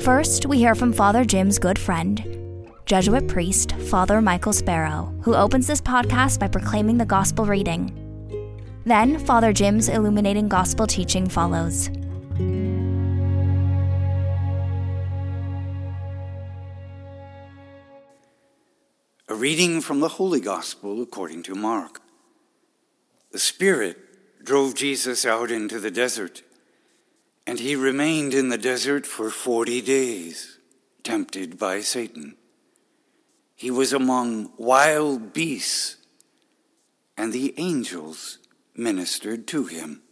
First, we hear from Father Jim's good friend, Jesuit priest Father Michael Sparrow, who opens this podcast by proclaiming the gospel reading. Then, Father Jim's illuminating gospel teaching follows. A reading from the Holy Gospel according to Mark. The Spirit drove Jesus out into the desert, and he remained in the desert for forty days, tempted by Satan. He was among wild beasts, and the angels ministered to him.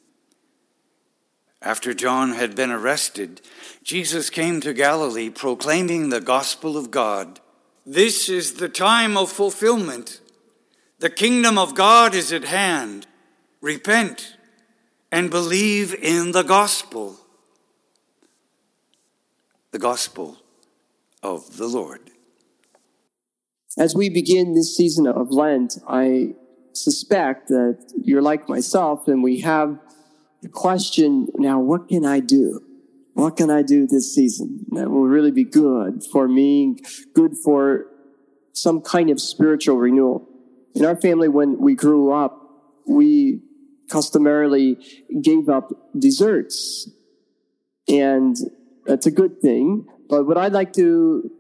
After John had been arrested, Jesus came to Galilee proclaiming the gospel of God. This is the time of fulfillment. The kingdom of God is at hand. Repent and believe in the gospel. The gospel of the Lord. As we begin this season of Lent, I suspect that you're like myself and we have the question now, what can I do? What can I do this season that will really be good for me, good for some kind of spiritual renewal? In our family, when we grew up, we customarily gave up desserts. And that's a good thing. But what I'd like to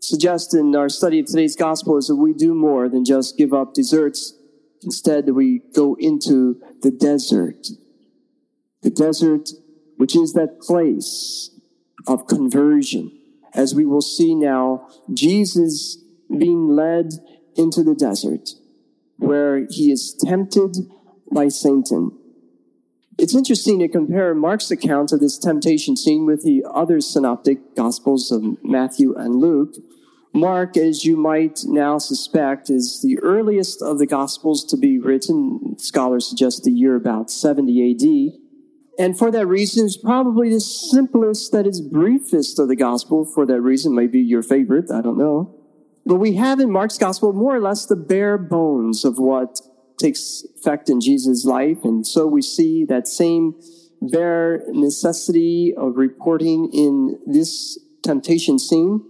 suggest in our study of today's gospel is that we do more than just give up desserts. Instead, we go into the desert. The desert which is that place of conversion. As we will see now, Jesus being led into the desert where he is tempted by Satan. It's interesting to compare Mark's account of this temptation scene with the other synoptic gospels of Matthew and Luke. Mark, as you might now suspect, is the earliest of the gospels to be written. Scholars suggest the year about 70 AD. And for that reason, it's probably the simplest, that is briefest of the gospel. For that reason, maybe your favorite. I don't know. But we have in Mark's gospel more or less the bare bones of what takes effect in Jesus' life. And so we see that same bare necessity of reporting in this temptation scene.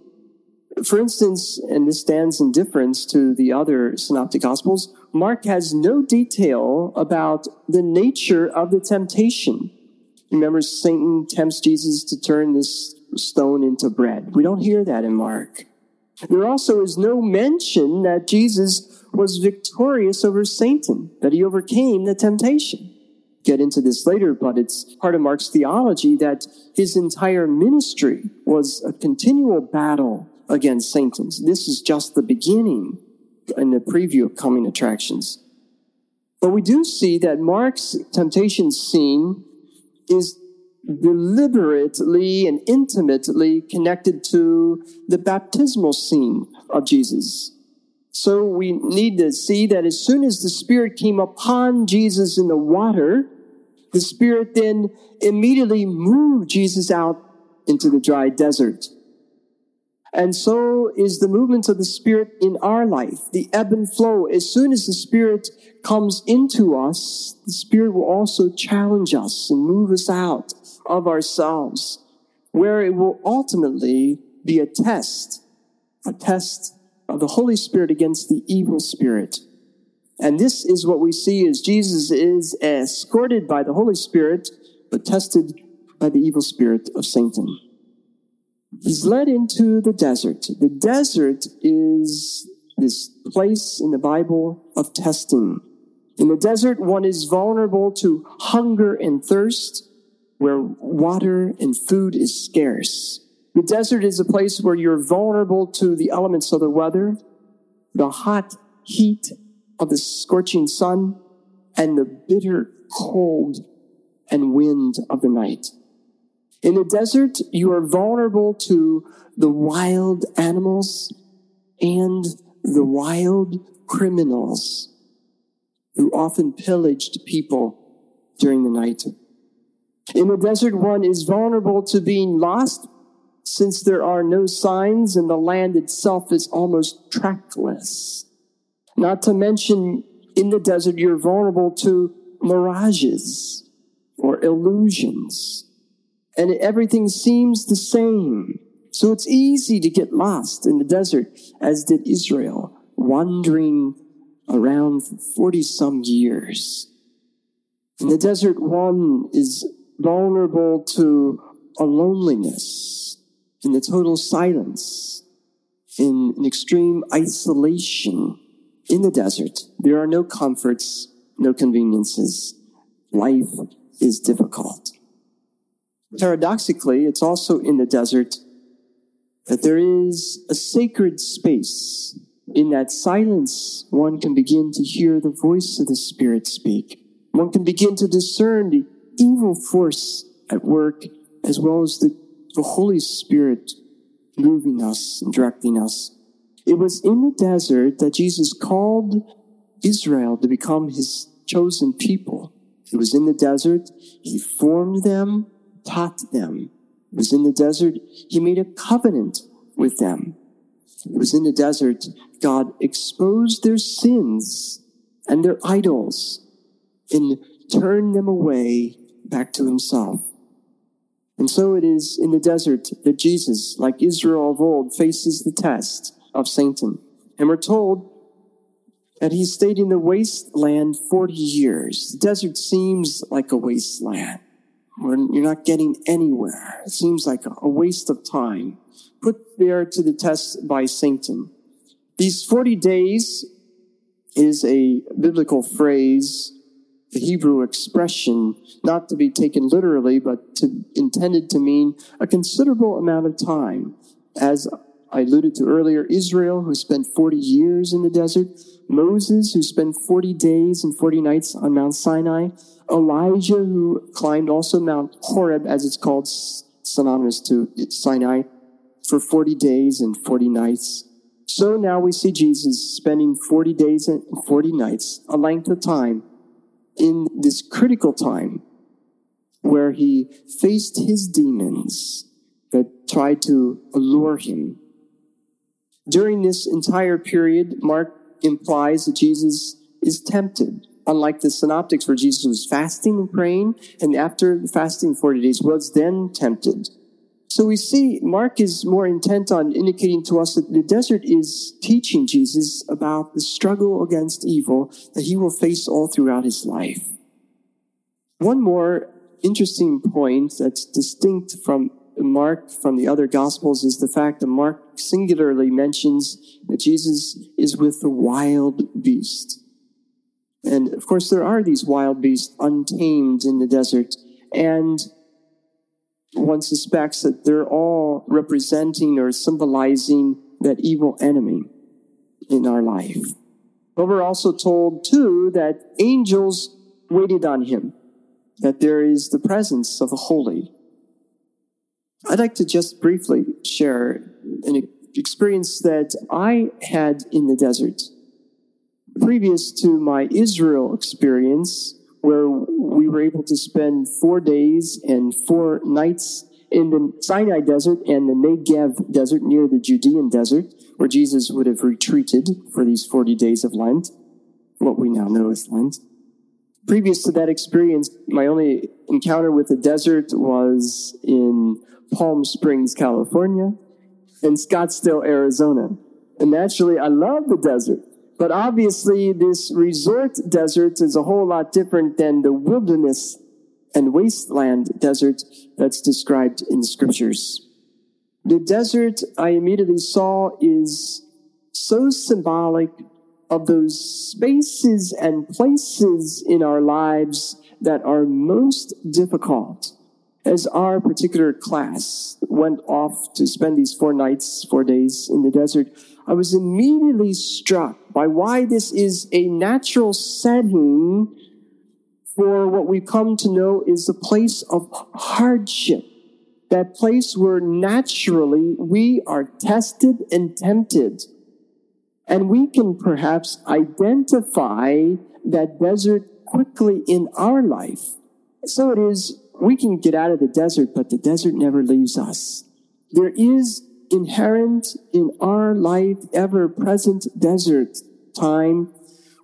For instance, and this stands in difference to the other synoptic gospels, Mark has no detail about the nature of the temptation. Remember, Satan tempts Jesus to turn this stone into bread. We don't hear that in Mark. There also is no mention that Jesus was victorious over Satan, that he overcame the temptation. Get into this later, but it's part of Mark's theology that his entire ministry was a continual battle against Satan. This is just the beginning and the preview of coming attractions. But we do see that Mark's temptation scene is deliberately and intimately connected to the baptismal scene of Jesus. So we need to see that as soon as the Spirit came upon Jesus in the water, the Spirit then immediately moved Jesus out into the dry desert. And so is the movement of the Spirit in our life, the ebb and flow. As soon as the Spirit comes into us, the Spirit will also challenge us and move us out of ourselves, where it will ultimately be a test, a test of the Holy Spirit against the evil spirit. And this is what we see as Jesus is escorted by the Holy Spirit, but tested by the evil spirit of Satan. He's led into the desert. The desert is this place in the Bible of testing. In the desert, one is vulnerable to hunger and thirst, where water and food is scarce. The desert is a place where you're vulnerable to the elements of the weather, the hot heat of the scorching sun, and the bitter cold and wind of the night. In the desert, you are vulnerable to the wild animals and the wild criminals who often pillaged people during the night. In the desert, one is vulnerable to being lost since there are no signs and the land itself is almost trackless. Not to mention, in the desert, you're vulnerable to mirages or illusions, and everything seems the same. So it's easy to get lost in the desert, as did Israel, wandering around for 40 some years. In the desert, one is vulnerable to a loneliness, in the total silence, in an extreme isolation. In the desert, there are no comforts, no conveniences. Life is difficult. Paradoxically, it's also in the desert that there is a sacred space. In that silence, one can begin to hear the voice of the Spirit speak. One can begin to discern the evil force at work as well as the, the Holy Spirit moving us and directing us. It was in the desert that Jesus called Israel to become his chosen people. It was in the desert he formed them, taught them. It was in the desert he made a covenant with them. It was in the desert God exposed their sins and their idols and turned them away back to himself. And so it is in the desert that Jesus, like Israel of old, faces the test of Satan. And we're told that he stayed in the wasteland 40 years. The desert seems like a wasteland where you're not getting anywhere. It seems like a waste of time put there to the test by Satan. These 40 days is a biblical phrase the Hebrew expression, not to be taken literally, but to, intended to mean a considerable amount of time. As I alluded to earlier, Israel, who spent 40 years in the desert, Moses, who spent 40 days and 40 nights on Mount Sinai, Elijah, who climbed also Mount Horeb, as it's called, synonymous to Sinai, for 40 days and 40 nights. So now we see Jesus spending 40 days and 40 nights, a length of time in this critical time where he faced his demons that tried to allure him. During this entire period, Mark implies that Jesus is tempted. Unlike the synoptics where Jesus was fasting and praying, and after fasting 40 days was then tempted. So we see Mark is more intent on indicating to us that the desert is teaching Jesus about the struggle against evil that he will face all throughout his life. One more interesting point that's distinct from Mark from the other gospels is the fact that Mark singularly mentions that Jesus is with the wild beast. And of course, there are these wild beasts untamed in the desert. And one suspects that they're all representing or symbolizing that evil enemy in our life. But we're also told too that angels waited on him, that there is the presence of the holy. I'd like to just briefly share an experience that I had in the desert. Previous to my Israel experience, where were able to spend four days and four nights in the Sinai desert and the Negev desert near the Judean desert, where Jesus would have retreated for these 40 days of Lent, what we now know as Lent. Previous to that experience, my only encounter with the desert was in Palm Springs, California, and Scottsdale, Arizona. And naturally, I love the desert. But obviously, this resort desert is a whole lot different than the wilderness and wasteland desert that's described in the scriptures. The desert I immediately saw is so symbolic of those spaces and places in our lives that are most difficult. As our particular class went off to spend these four nights, four days in the desert, I was immediately struck by why this is a natural setting for what we've come to know is a place of hardship that place where naturally we are tested and tempted. And we can perhaps identify that desert quickly in our life. So it is, we can get out of the desert, but the desert never leaves us. There is inherent in our life, ever present desert time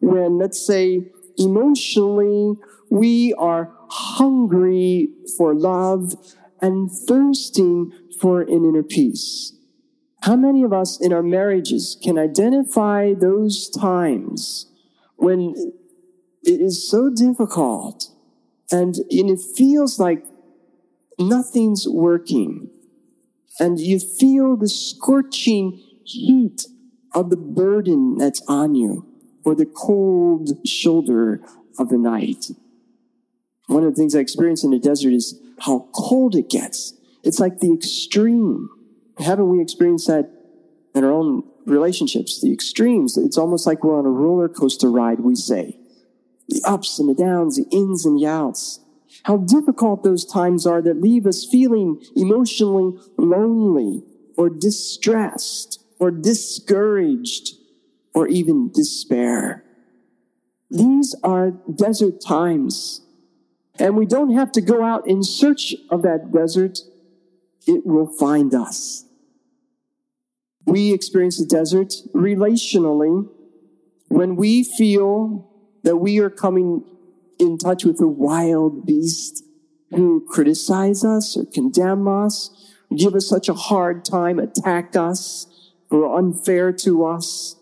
when, let's say, emotionally, we are hungry for love and thirsting for an inner peace. How many of us in our marriages can identify those times when it is so difficult and, and it feels like nothing's working and you feel the scorching heat of the burden that's on you or the cold shoulder of the night. One of the things I experience in the desert is how cold it gets. It's like the extreme. Haven't we experienced that in our own relationships? The extremes. It's almost like we're on a roller coaster ride, we say. The ups and the downs, the ins and the outs. How difficult those times are that leave us feeling emotionally lonely or distressed or discouraged or even despair. These are desert times. And we don't have to go out in search of that desert. It will find us. We experience the desert relationally when we feel that we are coming in touch with a wild beast who criticize us or condemn us, give us such a hard time, attack us, or unfair to us.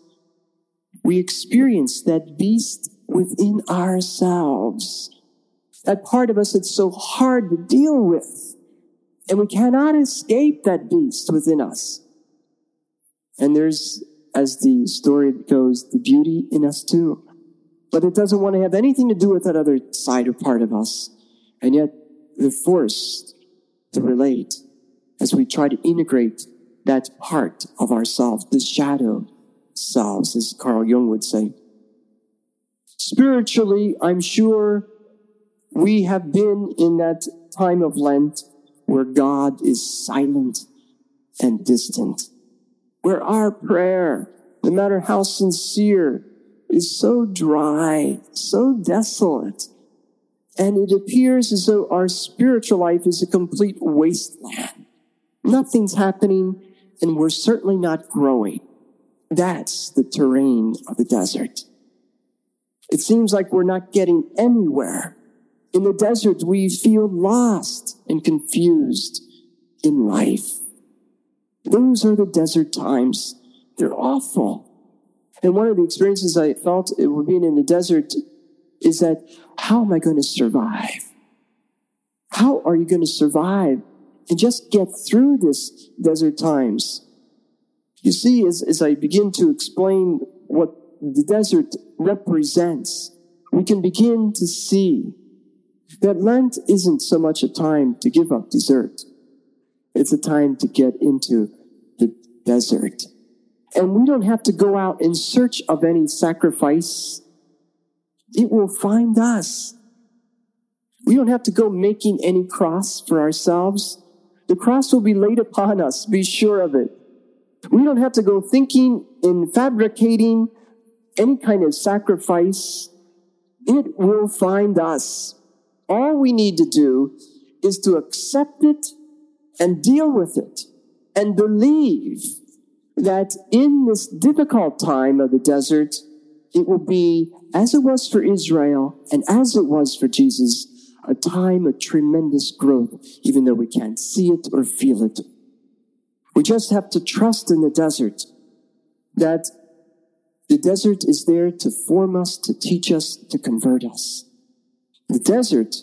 We experience that beast within ourselves. That part of us that's so hard to deal with. And we cannot escape that beast within us. And there's, as the story goes, the beauty in us too. But it doesn't want to have anything to do with that other side or part of us. And yet we're forced to relate as we try to integrate that part of ourselves, the shadow selves, as Carl Jung would say. Spiritually, I'm sure we have been in that time of Lent where God is silent and distant, where our prayer, no matter how sincere, is so dry, so desolate. And it appears as though our spiritual life is a complete wasteland. Nothing's happening, and we're certainly not growing. That's the terrain of the desert. It seems like we're not getting anywhere. In the desert, we feel lost and confused in life. Those are the desert times. They're awful. And one of the experiences I felt being in the desert is that how am I going to survive? How are you going to survive and just get through this desert times? You see, as, as I begin to explain what the desert represents, we can begin to see that Lent isn't so much a time to give up dessert. It's a time to get into the desert and we don't have to go out in search of any sacrifice. It will find us. We don't have to go making any cross for ourselves. The cross will be laid upon us. Be sure of it. We don't have to go thinking and fabricating any kind of sacrifice. It will find us. All we need to do is to accept it and deal with it and believe that in this difficult time of the desert, it will be, as it was for Israel and as it was for Jesus, a time of tremendous growth, even though we can't see it or feel it. We just have to trust in the desert that the desert is there to form us, to teach us, to convert us. The desert,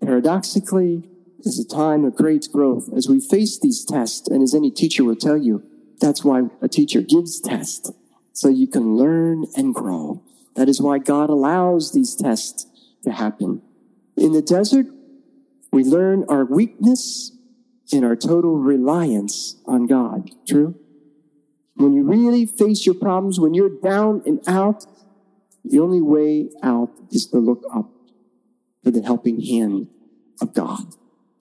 paradoxically, is a time of great growth as we face these tests, and as any teacher will tell you, that's why a teacher gives tests, so you can learn and grow. That is why God allows these tests to happen. In the desert, we learn our weakness and our total reliance on God. True? When you really face your problems, when you're down and out, the only way out is to look up for the helping hand of God.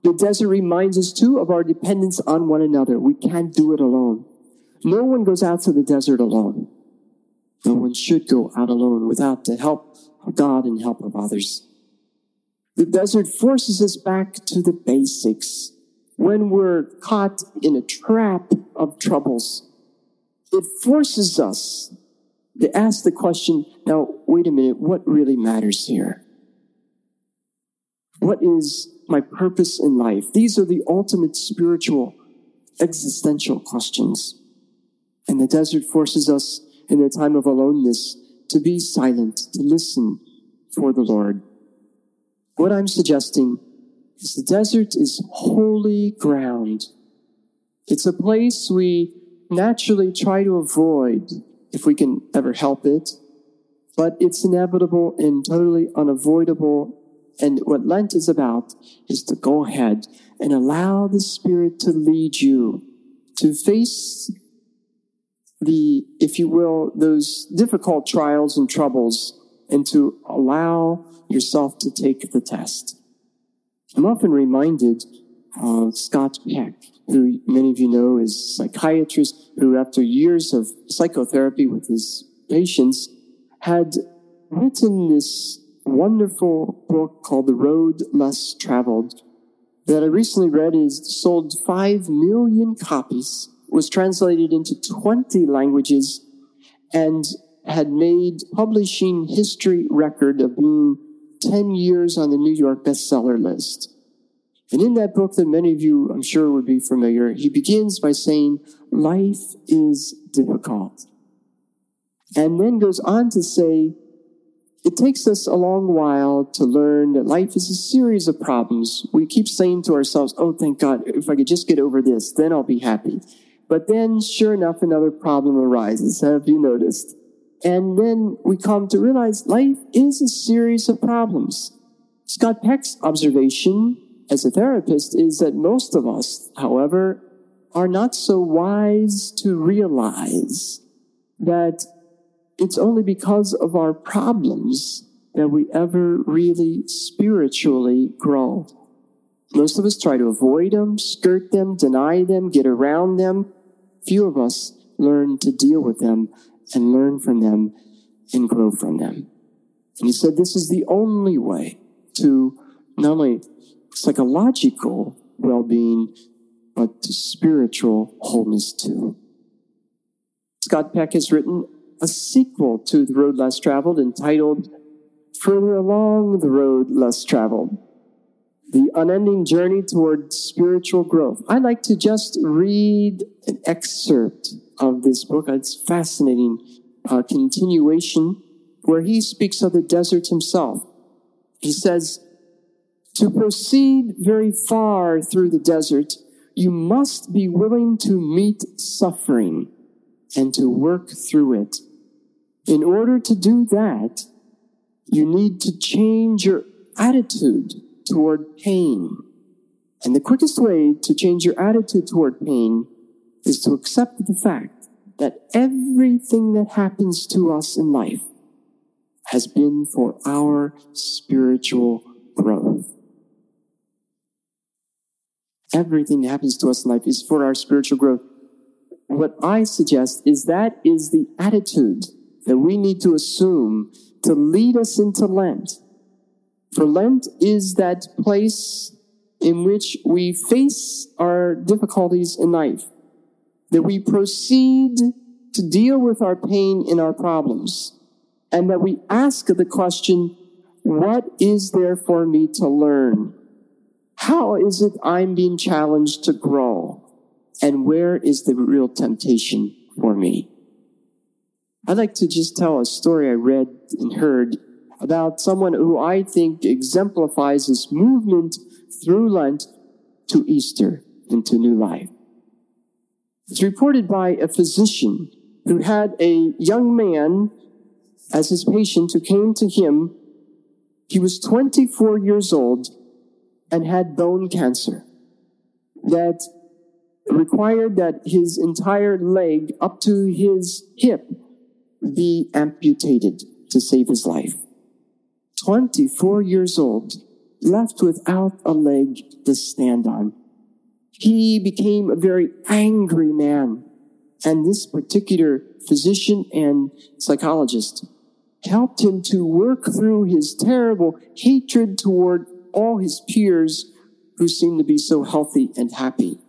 The desert reminds us too of our dependence on one another. We can't do it alone. No one goes out to the desert alone. No one should go out alone without the help of God and help of others. The desert forces us back to the basics. When we're caught in a trap of troubles, it forces us to ask the question, now, wait a minute, what really matters here? What is my purpose in life? These are the ultimate spiritual, existential questions. And the desert forces us in a time of aloneness to be silent, to listen for the Lord. What I'm suggesting is the desert is holy ground. It's a place we naturally try to avoid if we can ever help it, but it's inevitable and totally unavoidable. And what Lent is about is to go ahead and allow the Spirit to lead you to face the, if you will, those difficult trials and troubles and to allow yourself to take the test. I'm often reminded of Scott Peck, who many of you know is a psychiatrist who, after years of psychotherapy with his patients, had written this wonderful book called The Road Less Traveled that I recently read is sold 5 million copies, was translated into 20 languages, and had made publishing history record of being 10 years on the New York bestseller list. And in that book that many of you, I'm sure, would be familiar, he begins by saying, life is difficult. And then goes on to say, it takes us a long while to learn that life is a series of problems. We keep saying to ourselves, oh, thank God, if I could just get over this, then I'll be happy. But then, sure enough, another problem arises. Have you noticed? And then we come to realize life is a series of problems. Scott Peck's observation as a therapist is that most of us, however, are not so wise to realize that it's only because of our problems that we ever really spiritually grow. Most of us try to avoid them, skirt them, deny them, get around them. Few of us learn to deal with them and learn from them and grow from them. And he said this is the only way to not only psychological well-being, but to spiritual wholeness too. Scott Peck has written a sequel to The Road Less Traveled entitled Further Along the Road Less Traveled. The unending journey toward spiritual growth. I'd like to just read an excerpt of this book. It's fascinating uh, continuation where he speaks of the desert himself. He says, to proceed very far through the desert, you must be willing to meet suffering and to work through it. In order to do that, you need to change your attitude toward pain. And the quickest way to change your attitude toward pain is to accept the fact that everything that happens to us in life has been for our spiritual growth. Everything that happens to us in life is for our spiritual growth. What I suggest is that is the attitude that we need to assume to lead us into Lent. For Lent is that place in which we face our difficulties in life, that we proceed to deal with our pain and our problems, and that we ask the question, what is there for me to learn? How is it I'm being challenged to grow? And where is the real temptation for me? I'd like to just tell a story I read and heard about someone who I think exemplifies this movement through Lent to Easter into new life. It's reported by a physician who had a young man as his patient who came to him. He was 24 years old and had bone cancer that required that his entire leg up to his hip be amputated to save his life. 24 years old, left without a leg to stand on. He became a very angry man. And this particular physician and psychologist helped him to work through his terrible hatred toward all his peers who seemed to be so healthy and happy.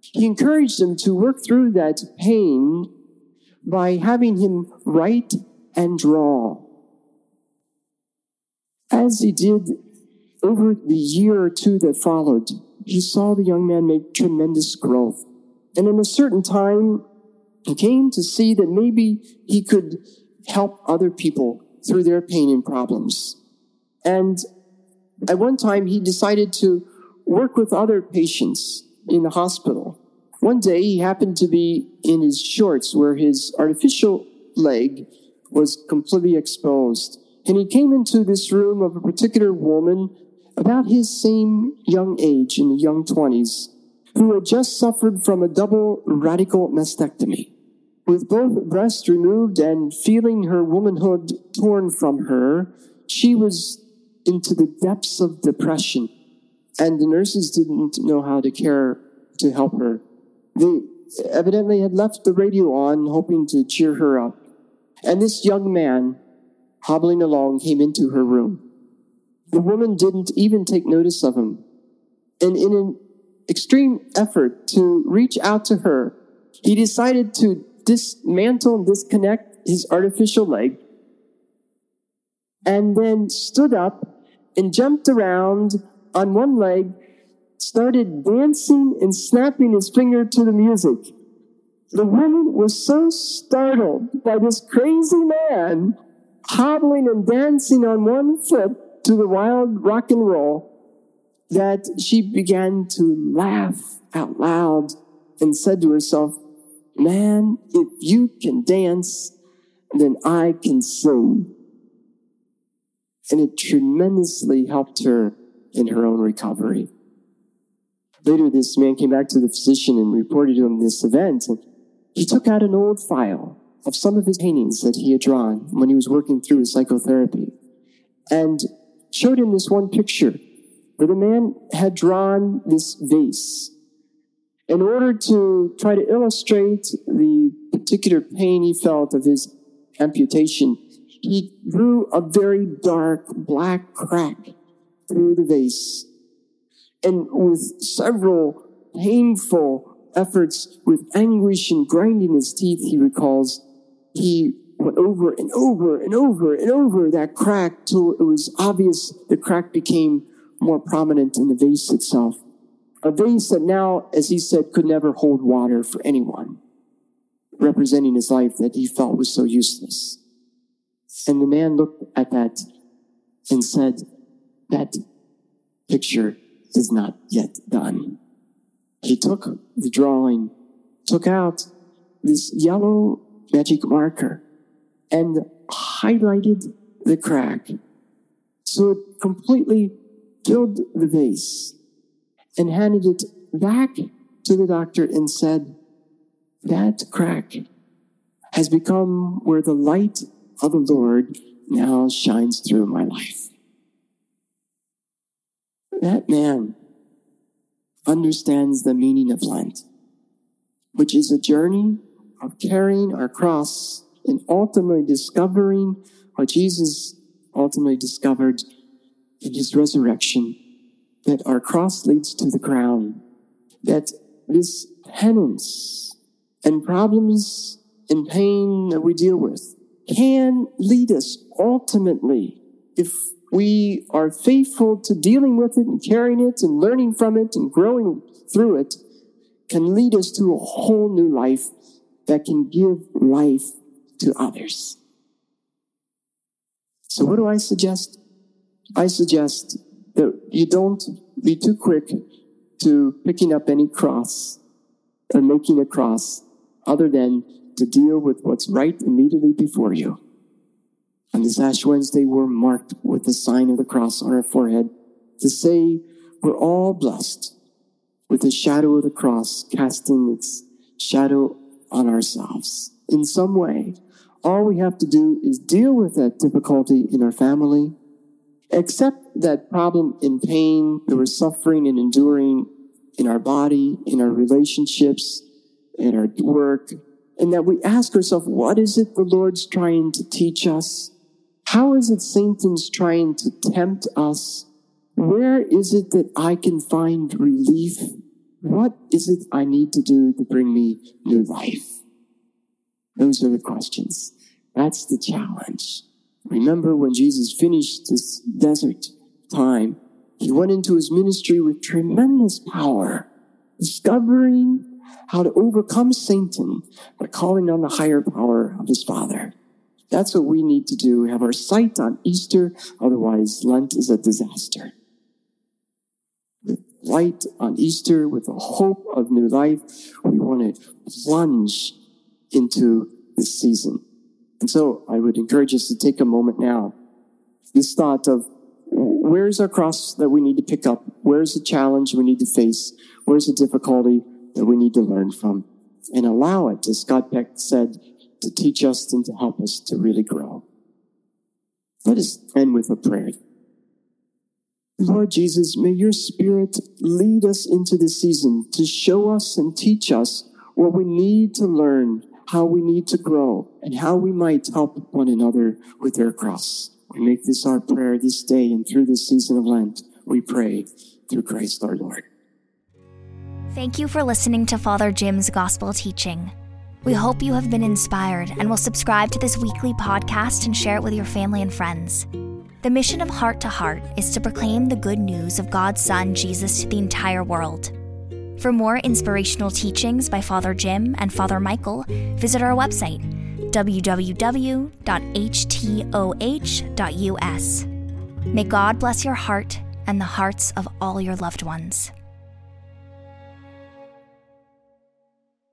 He encouraged him to work through that pain by having him write and draw. As he did over the year or two that followed, he saw the young man make tremendous growth. And in a certain time, he came to see that maybe he could help other people through their pain and problems. And at one time, he decided to work with other patients in the hospital. One day, he happened to be in his shorts where his artificial leg was completely exposed. And he came into this room of a particular woman about his same young age, in the young 20s, who had just suffered from a double radical mastectomy. With both breasts removed and feeling her womanhood torn from her, she was into the depths of depression, and the nurses didn't know how to care to help her. They evidently had left the radio on, hoping to cheer her up. And this young man, hobbling along, came into her room. The woman didn't even take notice of him. And in an extreme effort to reach out to her, he decided to dismantle and disconnect his artificial leg and then stood up and jumped around on one leg, started dancing and snapping his finger to the music. The woman was so startled by this crazy man hobbling and dancing on one foot to the wild rock and roll that she began to laugh out loud and said to herself, Man, if you can dance, then I can sing. And it tremendously helped her in her own recovery. Later, this man came back to the physician and reported on this event. And he took out an old file of some of his paintings that he had drawn when he was working through his psychotherapy. And showed him this one picture where the man had drawn this vase in order to try to illustrate the particular pain he felt of his amputation. He drew a very dark black crack through the vase. And with several painful efforts, with anguish and grinding his teeth, he recalls, he went over and over and over and over that crack till it was obvious the crack became more prominent in the vase itself. A vase that now, as he said, could never hold water for anyone, representing his life that he felt was so useless. And the man looked at that and said, that picture is not yet done. He took the drawing, took out this yellow magic marker, and highlighted the crack. So it completely filled the vase and handed it back to the doctor and said, That crack has become where the light of the Lord now shines through my life. That man understands the meaning of Lent, which is a journey of carrying our cross and ultimately discovering what Jesus ultimately discovered in his resurrection that our cross leads to the crown, that this penance and problems and pain that we deal with can lead us ultimately, if we are faithful to dealing with it and carrying it and learning from it and growing through it, can lead us to a whole new life that can give life to others. So what do I suggest? I suggest that you don't be too quick to picking up any cross or making a cross other than to deal with what's right immediately before you. On this Ash Wednesday, we're marked with the sign of the cross on our forehead to say we're all blessed with the shadow of the cross casting its shadow on ourselves in some way. All we have to do is deal with that difficulty in our family, accept that problem in pain that we're suffering and enduring in our body, in our relationships, in our work, and that we ask ourselves, what is it the Lord's trying to teach us? How is it Satan's trying to tempt us? Where is it that I can find relief? What is it I need to do to bring me new life? Those are the questions. That's the challenge. Remember when Jesus finished this desert time, he went into his ministry with tremendous power, discovering how to overcome Satan by calling on the higher power of his Father. That's what we need to do. Have our sight on Easter. Otherwise, Lent is a disaster. Light on Easter, with the hope of new life, we want to plunge into this season. And so I would encourage us to take a moment now. This thought of where's our cross that we need to pick up? Where's the challenge we need to face? Where's the difficulty that we need to learn from? And allow it, as Scott Peck said, to teach us and to help us to really grow. Let us end with a prayer. Mm-hmm. Lord Jesus, may your spirit lead us into this season to show us and teach us what we need to learn how we need to grow and how we might help one another with their cross. We make this our prayer this day and through this season of Lent. We pray through Christ our Lord. Thank you for listening to Father Jim's gospel teaching. We hope you have been inspired and will subscribe to this weekly podcast and share it with your family and friends. The mission of Heart to Heart is to proclaim the good news of God's Son, Jesus, to the entire world. For more inspirational teachings by Father Jim and Father Michael, visit our website, www.htoh.us. May God bless your heart and the hearts of all your loved ones.